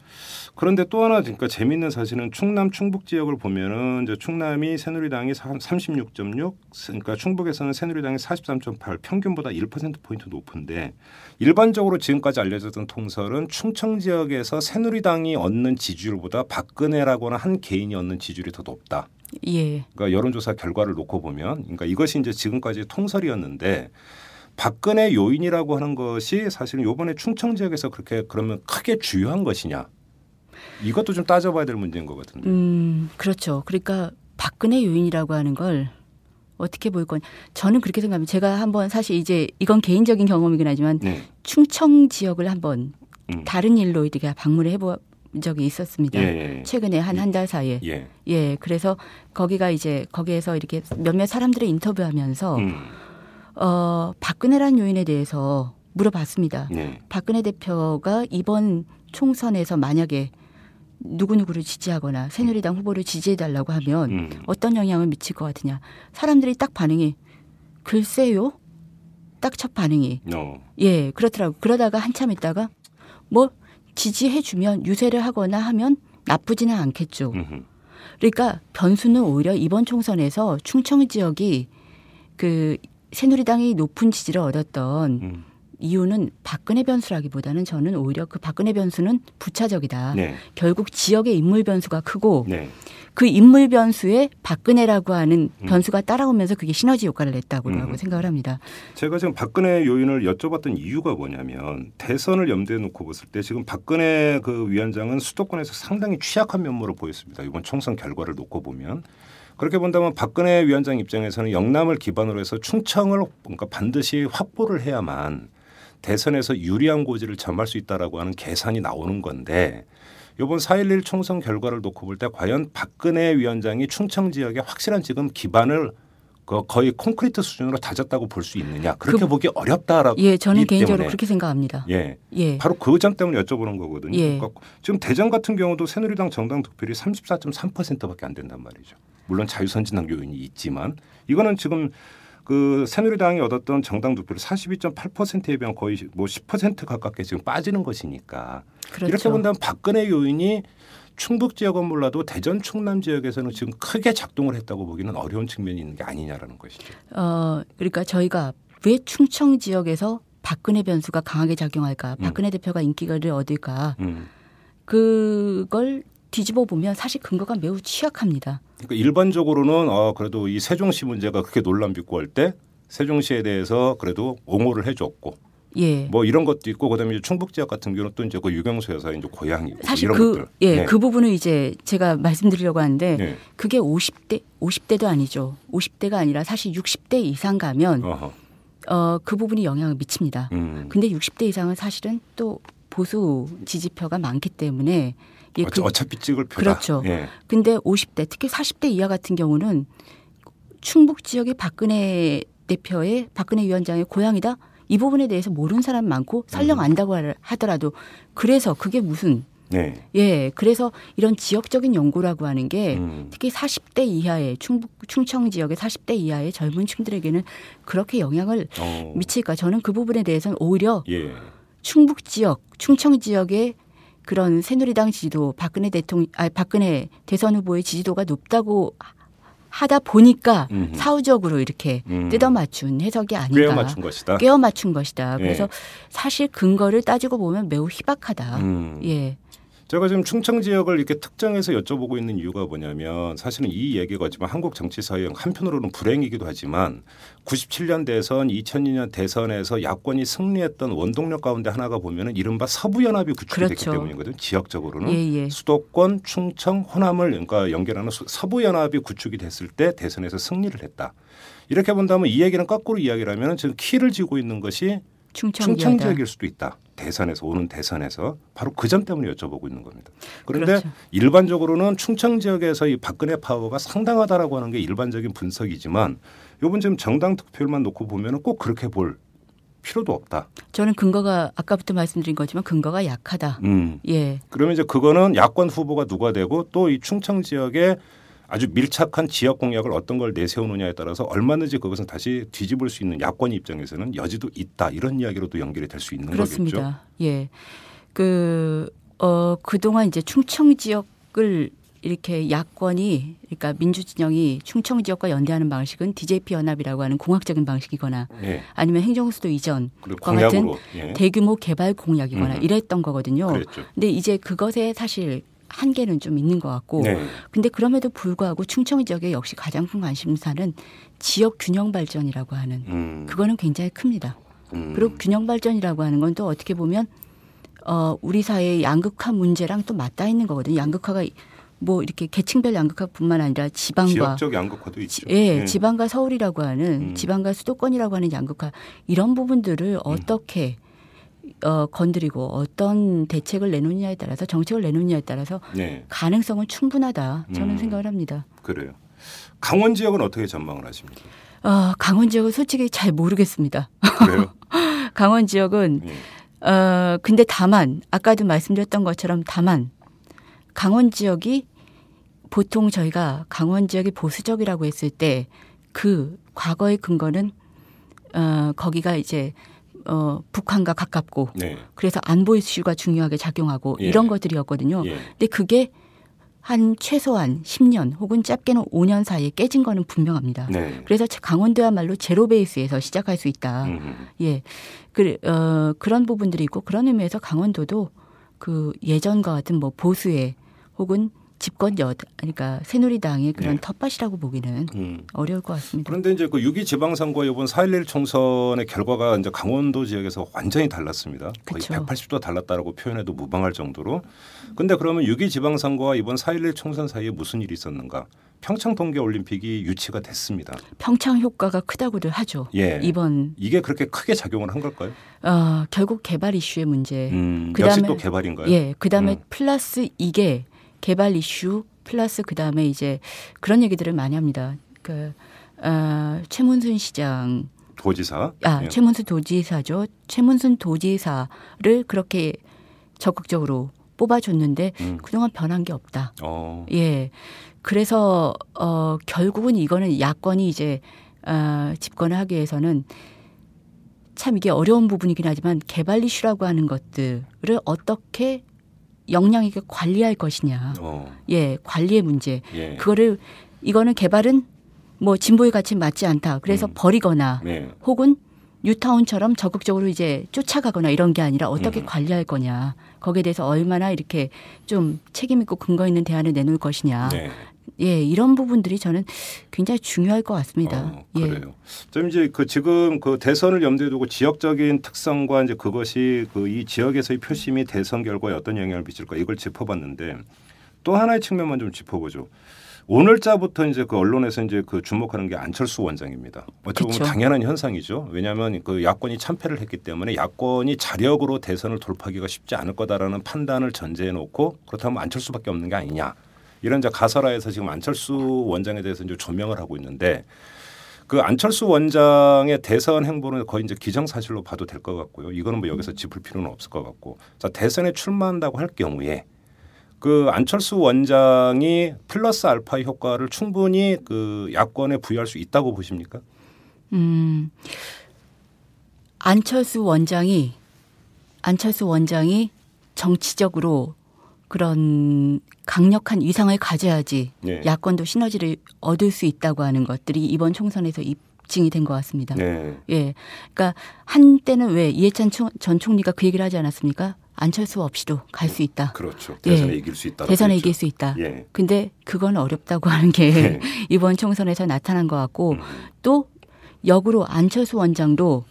그런데 또 하나 그러니까 재미있는 사실은 충남 충북 지역을 보면은 이제 충남이 새누리당이 36.6, 그러니까 충북에서는 새누리당이 43.8, 평균보다 1% 포인트 높은데 일반적으로 지금까지 알려졌던 통설은 충청 지역에서 새누리당이 얻는 지지율보다 박근혜라거나 한 개인이 얻는 지지율이 더 높다. 예. 그러니까 여론조사 결과를 놓고 보면, 그러니까 이것이 이제 지금까지 통설이었는데 박근혜 요인이라고 하는 것이 사실은 이번에 충청 지역에서 그렇게 그러면 크게 주요한 것이냐? 이것도 좀 따져봐야 될 문제인 것 같은데. 음, 그렇죠. 그러니까 박근혜 요인이라고 하는 걸 어떻게 볼 건 저는 그렇게 생각합니다. 제가 한번 사실 이제 이건 개인적인 경험이긴 하지만 네. 충청 지역을 한번 음. 다른 일로 이렇게 방문을 해본 적이 있었습니다. 예, 예. 최근에 한 한 달 사이에. 예. 예, 그래서 거기가 이제 거기에서 이렇게 몇몇 사람들을 인터뷰하면서 음. 어, 박근혜란 요인에 대해서 물어봤습니다. 네. 박근혜 대표가 이번 총선에서 만약에 누구누구를 지지하거나 새누리당 후보를 지지해달라고 하면 음. 어떤 영향을 미칠 것 같으냐. 사람들이 딱 반응이 글쎄요? 딱 첫 반응이 어. 예, 그렇더라고. 그러다가 한참 있다가 뭐 지지해주면 유세를 하거나 하면 나쁘지는 않겠죠. 음흠. 그러니까 변수는 오히려 이번 총선에서 충청 지역이 그 새누리당이 높은 지지를 얻었던 음. 이유는 박근혜 변수라기보다는 저는 오히려 그 박근혜 변수는 부차적이다. 네. 결국 지역의 인물 변수가 크고 네. 그 인물 변수에 박근혜라고 하는 음. 변수가 따라오면서 그게 시너지 효과를 냈다고 음. 생각을 합니다. 제가 지금 박근혜 요인을 여쭤봤던 이유가 뭐냐면 대선을 염두에 놓고 봤을 때 지금 박근혜 그 위원장은 수도권에서 상당히 취약한 면모를 보였습니다. 이번 총선 결과를 놓고 보면 그렇게 본다면 박근혜 위원장 입장에서는 영남을 기반으로 해서 충청을 뭔가 반드시 확보를 해야만 대선에서 유리한 고지를 점할 수 있다라고 하는 계산이 나오는 건데 이번 4.11 총선 결과를 놓고 볼 때 과연 박근혜 위원장이 충청 지역에 확실한 지금 기반을 그 거의 콘크리트 수준으로 다졌다고 볼 수 있느냐 그렇게 그- 보기 어렵다라고 예, 저는 이 개인적으로 때문에. 그렇게 생각합니다. 예 예. 바로 그 점 때문에 여쭤보는 거거든요. 예. 그러니까 지금 대전 같은 경우도 새누리당 정당 득표율이 34.3%밖에 안 된단 말이죠. 물론 자유선진당 요인이 있지만 이거는 지금 그 새누리당이 얻었던 정당 득표율 42.8%에 비하면 거의 뭐 10% 가깝게 지금 빠지는 것이니까 그렇죠. 이렇게 본다면 박근혜 요인이 충북 지역은 몰라도 대전 충남 지역에서는 지금 크게 작동을 했다고 보기는 어려운 측면이 있는 게 아니냐라는 것이죠. 어, 그러니까 저희가 왜 충청 지역에서 박근혜 변수가 강하게 작용할까? 박근혜 대표가 인기를 얻을까? 음. 그걸 뒤집어 보면 사실 근거가 매우 취약합니다. 그러니까 일반적으로는 어 그래도 이 세종시 문제가 그렇게 논란 빚고 할 때 세종시에 대해서 그래도 옹호를 해줬고 예. 뭐 이런 것도 있고 그다음에 충북 지역 같은 경우는 또 이제 그 유경수 여사의 이제 고향이고 사실 이런 그, 것들. 예, 네. 그 부분을 이제 제가 말씀드리려고 하는데 네. 그게 50대, 50대도 아니죠. 50대가 아니라 사실 60대 이상 가면 어허. 어, 그 부분이 영향을 미칩니다. 음. 근데 60대 이상은 사실은 또 보수 지지표가 많기 때문에 예, 어차- 그, 어차피 찍을 표다. 그렇죠. 예. 근데 50대 특히 40대 이하 같은 경우는 충북 지역의 박근혜 대표의 박근혜 위원장의 고향이다. 이 부분에 대해서 모르는 사람 많고 설령 음. 안다고 하- 하더라도 그래서 그게 무슨 네. 예 그래서 이런 지역적인 연구라고 하는 게 음. 특히 40대 이하의 충북 충청 지역의 40대 이하의 젊은 층들에게는 그렇게 영향을 어. 미칠까 저는 그 부분에 대해서는 오히려 예. 충북 지역, 충청 지역의 그런 새누리당 지지도 박근혜 대통령, 아 박근혜 대선 후보의 지지도가 높다고 하다 보니까 음흠. 사후적으로 이렇게 음. 뜯어 맞춘 해석이 아닌가. 꿰어 맞춘 것이다. 꿰어 맞춘 것이다. 예. 그래서 사실 근거를 따지고 보면 매우 희박하다. 음. 예. 제가 지금 충청 지역을 이렇게 특정해서 여쭤보고 있는 이유가 뭐냐면 사실은 이 얘기가 지만 한국 정치사의 한편으로는 불행이기도 하지만 97년 대선, 2002년 대선에서 야권이 승리했던 원동력 가운데 하나가 보면은 이른바 서부 연합이 구축이 됐기 그렇죠. 때문이거든요. 지역적으로는 예, 예. 수도권, 충청, 호남을 그러니까 연결하는 수- 서부 연합이 구축이 됐을 때 대선에서 승리를 했다. 이렇게 본다면 이 얘기는 거꾸로 이야기를 하면 지금 키를 쥐고 있는 것이 충청 충청. 지역일 수도 있다. 대선에서 오는 대선에서 바로 그 점 때문에 여쭤보고 있는 겁니다. 그런데 그렇죠. 일반적으로는 충청 지역에서 이 박근혜 파워가 상당하다라고 하는 게 일반적인 분석이지만 요번 지금 정당 득표율만 놓고 보면은 꼭 그렇게 볼 필요도 없다. 저는 근거가 아까부터 말씀드린 거지만 근거가 약하다. 음. 예. 그러면 이제 그거는 야권 후보가 누가 되고 또 이 충청 지역에 아주 밀착한 지역 공약을 어떤 걸 내세우느냐에 따라서 얼마든지 그것은 다시 뒤집을 수 있는 야권 입장에서는 여지도 있다 이런 이야기로도 연결이 될 수 있는 거겠죠. 그렇습니다. 예. 그, 어, 그동안 이제 충청 지역을 이렇게 야권이, 그러니까 민주 진영이 충청 지역과 연대하는 방식은 DJP 연합이라고 하는 공학적인 방식이거나 예. 아니면 행정수도 이전, 그리고 과 같은 예. 대규모 개발 공약이거나 음. 이랬던 거거든요. 그랬죠. 근데 이제 그것에 사실 한계는 좀 있는 것 같고 네. 근데 그럼에도 불구하고 충청 지역의 역시 가장 큰 관심사는 지역 균형 발전이라고 하는 음. 그거는 굉장히 큽니다. 음. 그리고 균형 발전이라고 하는 건 또 어떻게 보면 어 우리 사회의 양극화 문제랑 또 맞닿아 있는 거거든요. 양극화가 뭐 이렇게 계층별 양극화뿐만 아니라 지방과 지역적 양극화도 있죠. 예, 지방과 서울이라고 하는 음. 지방과 수도권이라고 하는 양극화 이런 부분들을 어떻게 어 건드리고 어떤 대책을 내놓느냐에 따라서 정책을 내놓느냐에 따라서 네, 가능성은 충분하다. 저는 음. 생각을 합니다. 그래요. 강원 지역은 어떻게 전망을 하십니까? 어, 강원 지역은 솔직히 잘 모르겠습니다. 그래요. 강원 지역은 예. 어 근데 다만 아까도 말씀드렸던 것처럼 다만 강원 지역이 보통 저희가 강원 지역이 보수적이라고 했을 때 그 과거의 근거는 어 거기가 이제 어 북한과 가깝고 네. 그래서 안보 이슈가 중요하게 작용하고 예. 이런 것들이었거든요. 예. 근데 그게 한 최소한 10년 혹은 짧게는 5년 사이에 깨진 거는 분명합니다. 네. 그래서 강원도야말로 제로 베이스에서 시작할 수 있다. 음. 예. 그, 어, 그런 부분들이 있고 그런 의미에서 강원도도 그 예전과 같은 뭐 보수의 혹은 집권 여, 그러니까 새누리당의 그런 네. 텃밭이라고 보기는 음. 어려울 것 같습니다. 그런데 이제 그 6.2 지방선거 이번 4.11 총선의 결과가 이제 강원도 지역에서 완전히 달랐습니다. 거의 그쵸. 180도 달랐다라고 표현해도 무방할 정도로. 근데 그러면 6.2 지방선거와 이번 4.11 총선 사이에 무슨 일이 있었는가? 평창 동계 올림픽이 유치가 됐습니다. 평창 효과가 크다고들 하죠. 예. 이번 이게 그렇게 크게 작용을 한 걸까요? 어, 결국 개발 이슈의 문제. 음, 그다음에- 역시 또 개발인가요? 예, 그 다음에 음. 플러스 이게 개발 이슈 플러스 그 다음에 이제 그런 얘기들을 많이 합니다. 그 어, 최문순 시장, 도지사. 아 예. 최문순 도지사죠. 최문순 도지사를 그렇게 적극적으로 뽑아줬는데 음. 그동안 변한 게 없다. 어. 예. 그래서 어 결국은 이거는 야권이 이제 어 집권을 하기 위해서는 참 이게 어려운 부분이긴 하지만 개발 이슈라고 하는 것들을 어떻게 역량 있게 관리할 것이냐. 어. 예, 관리의 문제. 예. 그거를 이거는 개발은 뭐 진보의 가치 맞지 않다. 그래서 음. 버리거나 네. 혹은 뉴타운처럼 적극적으로 이제 쫓아가거나 이런 게 아니라 어떻게 음. 관리할 거냐. 거기에 대해서 얼마나 이렇게 좀 책임 있고 근거 있는 대안을 내놓을 것이냐. 네. 예, 이런 부분들이 저는 굉장히 중요할 것 같습니다. 어, 예. 그래요. 좀 이제 그 지금 그 대선을 염두에 두고 지역적인 특성과 이제 그것이 그 이 지역에서의 표심이 대선 결과에 어떤 영향을 미칠까 이걸 짚어봤는데 또 하나의 측면만 좀 짚어보죠. 오늘자부터 이제 그 언론에서 이제 그 주목하는 게 안철수 원장입니다. 어찌 보면 그쵸. 당연한 현상이죠. 왜냐하면 그 야권이 참패를 했기 때문에 야권이 자력으로 대선을 돌파하기가 쉽지 않을 거다라는 판단을 전제해 놓고 그렇다면 안철수밖에 없는 게 아니냐. 이런 이제 가설하에서 지금 안철수 원장에 대해서 이제 조명을 하고 있는데 그 안철수 원장의 대선 행보는 거의 이제 기정사실로 봐도 될 것 같고요. 이거는 뭐 여기서 짚을 필요는 없을 것 같고. 자, 대선에 출마한다고 할 경우에 그 안철수 원장이 플러스 알파 효과를 충분히 그 야권에 부여할 수 있다고 보십니까? 음, 안철수 원장이 안철수 원장이 정치적으로 그런 강력한 위상을 가져야지 네. 야권도 시너지를 얻을 수 있다고 하는 것들이 이번 총선에서 입증이 된 것 같습니다. 네. 예. 그러니까 한때는 왜 이해찬 총- 전 총리가 그 얘기를 하지 않았습니까? 안철수 없이도 갈 수 있다. 그렇죠. 대선에 예. 이길 수 있다. 대선에 이길 수 있다. 예. 근데 그건 어렵다고 하는 게 네. 이번 총선에서 나타난 것 같고 음. 또 역으로 안철수 원장도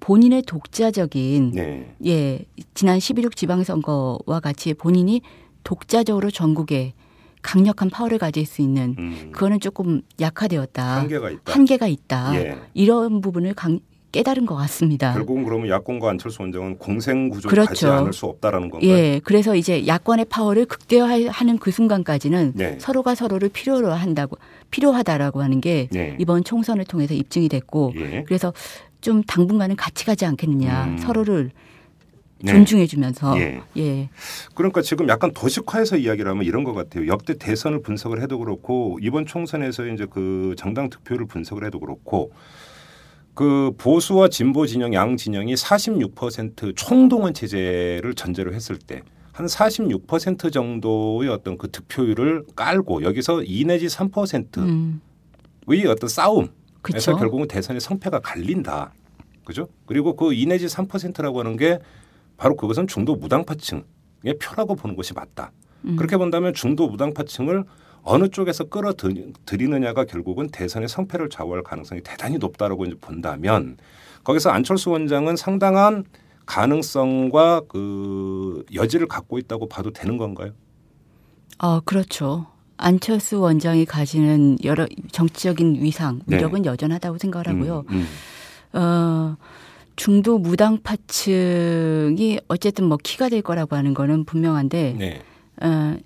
본인의 독자적인 네. 예 지난 11.6 지방선거와 같이 본인이 독자적으로 전국에 강력한 파워를 가질 수 있는 음. 그거는 조금 약화되었다. 한계가 있다. 한계가 있다. 예. 이런 부분을 강, 깨달은 것 같습니다. 결국은 그러면 야권과 안철수 원장은 공생 구조를 그렇죠. 가지 않을 수 없다라는 건가요? 예, 그래서 이제 야권의 파워를 극대화하는 그 순간까지는 네. 서로가 서로를 필요로 한다고 필요하다라고 하는 게 네. 이번 총선을 통해서 입증이 됐고 예. 그래서 좀 당분간은 같이 가지 않겠느냐 음. 서로를 네. 존중해주면서 예. 예. 그러니까 지금 약간 도식화해서 이야기를 하면 이런 것 같아요. 역대 대선을 분석을 해도 그렇고 이번 총선에서 이제 그 정당 득표를 분석을 해도 그렇고 그 보수와 진보 진영 양 진영이 46% 총동원 체제를 전제로 했을 때 한 46% 정도의 어떤 그 득표율을 깔고 여기서 2 내지 3%의 음, 어떤 싸움에서 그쵸. 결국은 대선의 성패가 갈린다. 그죠? 그리고 그 2 내지 3%라고 하는 게 바로 그것은 중도 무당파층의 표라고 보는 것이 맞다. 음. 그렇게 본다면 중도 무당파층을 어느 쪽에서 끌어들이느냐가 결국은 대선의 성패를 좌우할 가능성이 대단히 높다라고 이제 본다면 거기서 안철수 원장은 상당한 가능성과 그 여지를 갖고 있다고 봐도 되는 건가요? 어, 그렇죠. 안철수 원장이 가지는 여러 정치적인 위상, 네. 위력은 여전하다고 생각을 하고요. 음, 음. 어, 중도 무당파층이 어쨌든 뭐 키가 될 거라고 하는 거는 분명한데, 네. 어,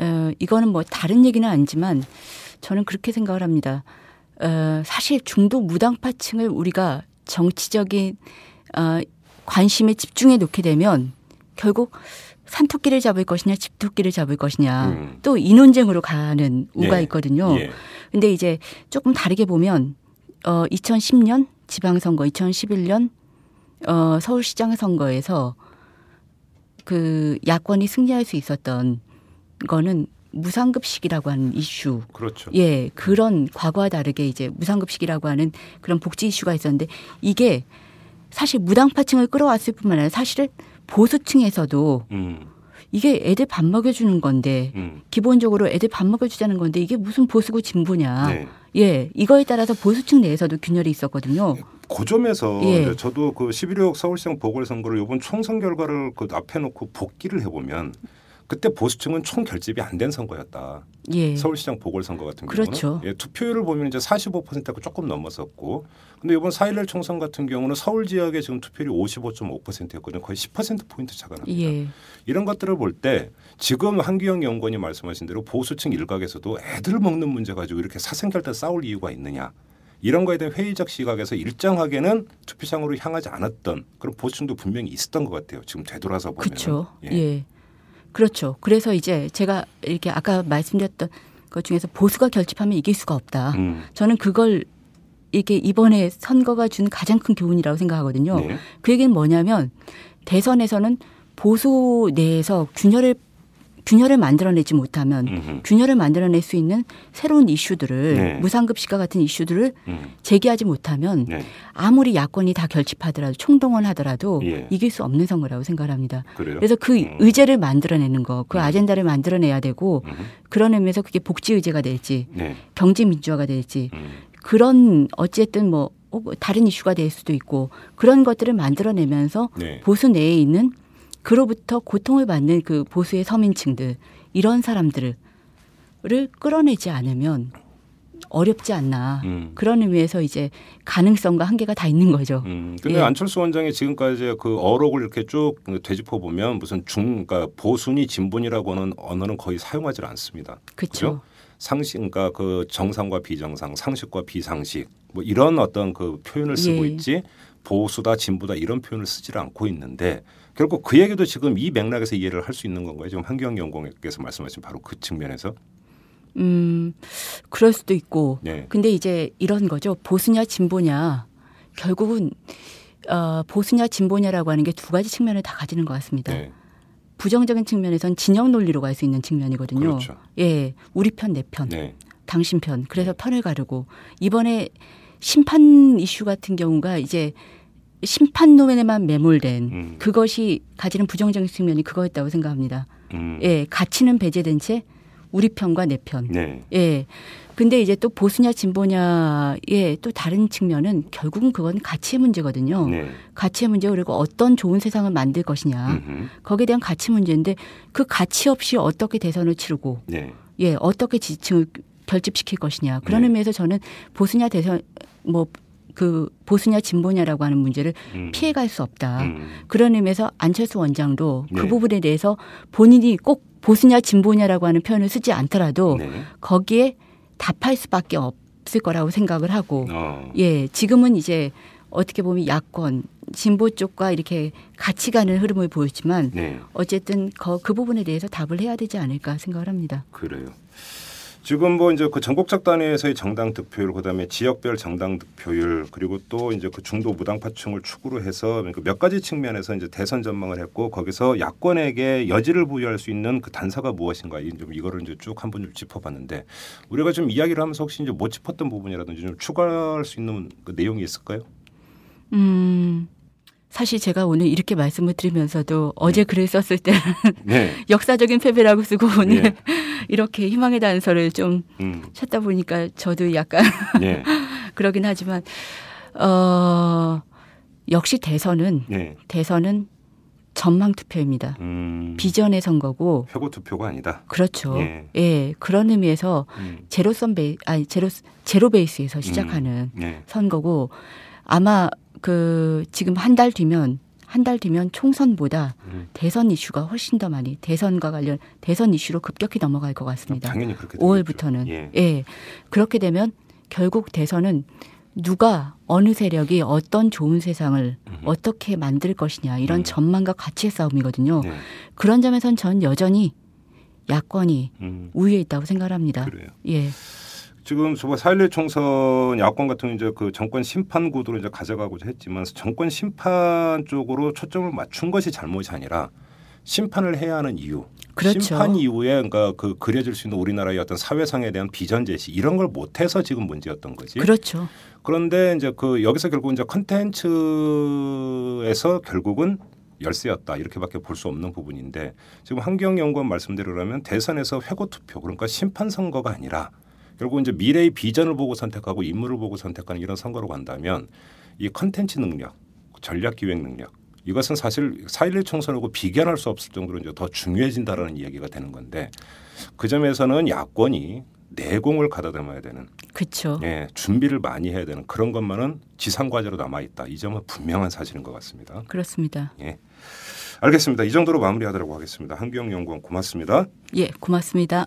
어, 이거는 뭐 다른 얘기는 아니지만 저는 그렇게 생각을 합니다. 어, 사실 중도 무당파층을 우리가 정치적인 어, 관심에 집중해 놓게 되면 결국 산토끼를 잡을 것이냐 집토끼를 잡을 것이냐 음. 또이 논쟁으로 가는 우가 예. 있거든요. 예. 근데 이제 조금 다르게 보면 어 2010년 지방선거, 2011년 어 서울시장 선거에서 그 야권이 승리할 수 있었던 거는 무상급식이라고 하는 이슈. 그렇죠. 예, 그런 과거와 다르게 이제 무상급식이라고 하는 그런 복지 이슈가 있었는데 이게 사실 무당파층을 끌어왔을 뿐만 아니라 사실은 보수층에서도 음. 이게 애들 밥 먹여주는 건데 음. 기본적으로 애들 밥 먹여주자는 건데 이게 무슨 보수고 진보냐. 네. 예, 이거에 따라서 보수층 내에서도 균열이 있었거든요. 그 점에서 예. 저도 그 11.6 서울시장 보궐선거를 이번 총선 결과를 그 앞에 놓고 복기를 해보면 그때 보수층은 총 결집이 안 된 선거였다. 예. 서울시장 보궐선거 같은 그렇죠. 경우는 예, 투표율을 보면 이제 45%가 조금 넘었었고, 근데 이번 4.11 총선 같은 경우는 서울 지역에 지금 투표율이 55.5%였거든요. 거의 10% 포인트 차가 납니다. 예. 이런 것들을 볼 때 지금 한기영 연구원이 말씀하신 대로 보수층 일각에서도 애들 먹는 문제 가지고 이렇게 사생결단 싸울 이유가 있느냐. 이런 거에 대한 회의적 시각에서 일정하게는 투표장으로 향하지 않았던 그런 보수층도 분명히 있었던 것 같아요. 지금 되돌아서 보면. 그렇죠. 예. 그렇죠. 그래서 이제 제가 이렇게 아까 말씀드렸던 것 중에서 보수가 결집하면 이길 수가 없다. 음. 저는 그걸 이게 이번에 선거가 준 가장 큰 교훈이라고 생각하거든요. 네. 그 얘기는 뭐냐면 대선에서는 보수 내에서 균열을 균열을 만들어내지 못하면 음흠. 균열을 만들어낼 수 있는 새로운 이슈들을 네. 무상급식과 같은 이슈들을 음. 제기하지 못하면 네. 아무리 야권이 다 결집하더라도 총동원하더라도 예. 이길 수 없는 선거라고 생각합니다. 그래요. 그래서 그 음. 의제를 만들어내는 거, 그 음. 아젠다를 만들어내야 되고. 그런 의미에서 그게 복지 의제가 될지 네. 경제 민주화가 될지 음. 그런 어쨌든 뭐 어, 뭐 다른 이슈가 될 수도 있고 그런 것들을 만들어내면서 네. 보수 내에 있는 그로부터 고통을 받는 그 보수의 서민층들 이런 사람들을 끌어내지 않으면 어렵지 않나 음. 그런 의미에서 이제 가능성과 한계가 다 있는 거죠. 음, 근데 예. 안철수 원장이 지금까지 그 어록을 이렇게 쭉 되짚어 보면 무슨 중, 그러니까 보수니 진보니라고 하는 언어는 거의 사용하지 않습니다. 그렇죠. 상식, 그러니까 그 정상과 비정상, 상식과 비상식, 뭐 이런 어떤 그 표현을 쓰고 예. 있지 보수다, 진보다 이런 표현을 쓰지를 않고 있는데 결국 그 얘기도 지금 이 맥락에서 이해를 할 수 있는 건가요? 지금 한기영 연구원께서 말씀하신 바로 그 측면에서. 음, 그럴 수도 있고. 네. 근데 이제 이런 거죠. 보수냐 진보냐. 결국은 어, 보수냐 진보냐라고 하는 게 두 가지 측면을 다 가지는 것 같습니다. 네. 부정적인 측면에선 진영 논리로 갈 수 있는 측면이거든요. 그렇죠. 예, 우리 편, 내 편, 네. 당신 편. 그래서 편을 가르고 이번에 심판 이슈 같은 경우가 이제 심판론에만 매몰된 음. 그것이 가지는 부정적인 측면이 그거였다고 생각합니다. 음. 예, 가치는 배제된 채 우리 편과 내 편. 네. 예. 근데 이제 또 보수냐 진보냐의 또 다른 측면은 결국은 그건 가치의 문제거든요. 네. 가치의 문제 그리고 어떤 좋은 세상을 만들 것이냐. 음흠. 거기에 대한 가치 문제인데 그 가치 없이 어떻게 대선을 치르고 네. 예, 어떻게 지지층을 결집시킬 것이냐. 그런 네. 의미에서 저는 보수냐 대선 뭐 그 보수냐 진보냐라고 하는 문제를 음. 피해갈 수 없다. 음. 그런 의미에서 안철수 원장도 네. 그 부분에 대해서 본인이 꼭 보수냐 진보냐라고 하는 표현을 쓰지 않더라도 네. 거기에 답할 수밖에 없을 거라고 생각을 하고 어. 예 지금은 이제 어떻게 보면 야권 진보 쪽과 이렇게 같이 가는 흐름을 보였지만 네. 어쨌든 그, 그 부분에 대해서 답을 해야 되지 않을까 생각을 합니다. 그래요. 지금 뭐 이제 그 전국적 단위에서의 정당 득표율 그다음에 지역별 정당 득표율 그리고 또 이제 그 중도 무당파층을 축으로 해서 그러니까 몇 가지 측면에서 이제 대선 전망을 했고 거기서 야권에게 여지를 부여할 수 있는 그 단서가 무엇인가 이- 좀 이거를 이제 쭉 한번 좀 짚어봤는데 우리가 좀 이야기를 하면서 혹시 이제 못 짚었던 부분이라든지 좀 추가할 수 있는 그 내용이 있을까요? 음 사실 제가 오늘 이렇게 말씀을 드리면서도 어제 글을 썼을 때 네. 역사적인 패배라고 쓰고 오늘 예. 이렇게 희망의 단서를 좀 음. 찾다 보니까 저도 약간 네. 그러긴 하지만 어 역시 대선은 네. 대선은 전망 투표입니다. 음. 비전의 선거고 회고 투표가 아니다. 그렇죠. 예. 예, 그런 의미에서 음. 제로선 베이 아니 제로 제로 베이스에서 시작하는 네. 선거고 아마 그 지금 한 달 뒤면 한 달 뒤면 총선보다 음. 대선 이슈가 훨씬 더 많이 대선과 관련 대선 이슈로 급격히 넘어갈 것 같습니다. 당연히 그렇게 5월부터는 되겠죠. 예. 예. 그렇게 되면 결국 대선은 누가 어느 세력이 어떤 좋은 세상을 음. 어떻게 만들 것이냐 이런 음. 전망과 가치의 싸움이거든요. 네. 그런 점에선 전 여전히 야권이 음, 우위에 있다고 생각합니다. 그래요. 예, 지금 저번 4.11 총선 야권 같은 이제 그 정권 심판 구도로 이제 가져가고자 했지만 정권 심판 쪽으로 초점을 맞춘 것이 잘못이 아니라 심판을 해야 하는 이유. 그렇죠. 심판 이후에 그러니까 그 그려질 수 있는 우리나라의 어떤 사회상에 대한 비전 제시 이런 걸 못해서 지금 문제였던 거지. 그렇죠. 그런데 이제 그 여기서 결국 이제 컨텐츠에서 결국은 열세였다 이렇게밖에 볼 수 없는 부분인데 지금 환경연구원 말씀대로라면 대선에서 회고 투표 그러니까 심판 선거가 아니라 결국 이제 미래의 비전을 보고 선택하고 인물을 보고 선택하는 이런 선거로 간다면 이 컨텐츠 능력, 전략 기획 능력 이것은 사실 4.11 총선하고 비견할 수 없을 정도로 이제 더 중요해진다라는 이야기가 되는 건데 그 점에서는 야권이 내공을 가다듬어야 되는 그렇죠. 예, 준비를 많이 해야 되는 그런 것만은 지상 과제로 남아 있다. 이 점은 분명한 사실인 것 같습니다. 그렇습니다. 예. 알겠습니다. 이 정도로 마무리하도록 하겠습니다. 한규영 연구원 고맙습니다. 예, 고맙습니다.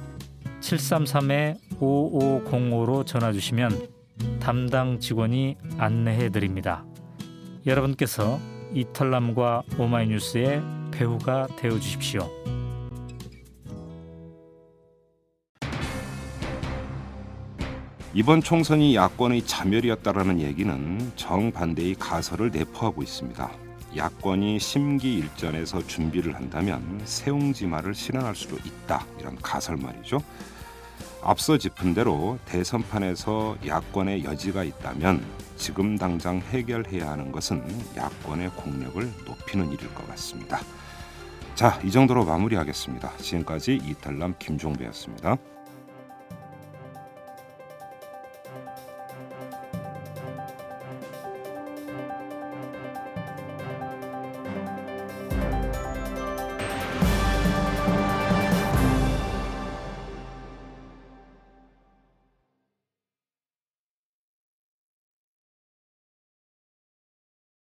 733-5505로 전화 주시면 담당 직원이 안내해 드립니다. 여러분께서 이털남과 오마이뉴스의 배우가 되어 주십시오. 이번 총선이 야권의 자멸이었다라는 얘기는 정반대의 가설을 내포하고 있습니다. 야권이 심기일전에서 준비를 한다면 세웅지마를 실현할 수도 있다 이런 가설 말이죠. 앞서 짚은 대로 대선판에서 야권의 여지가 있다면 지금 당장 해결해야 하는 것은 야권의 공력을 높이는 일일 것 같습니다. 자, 이 정도로 마무리하겠습니다. 지금까지 이탈남 김종배였습니다.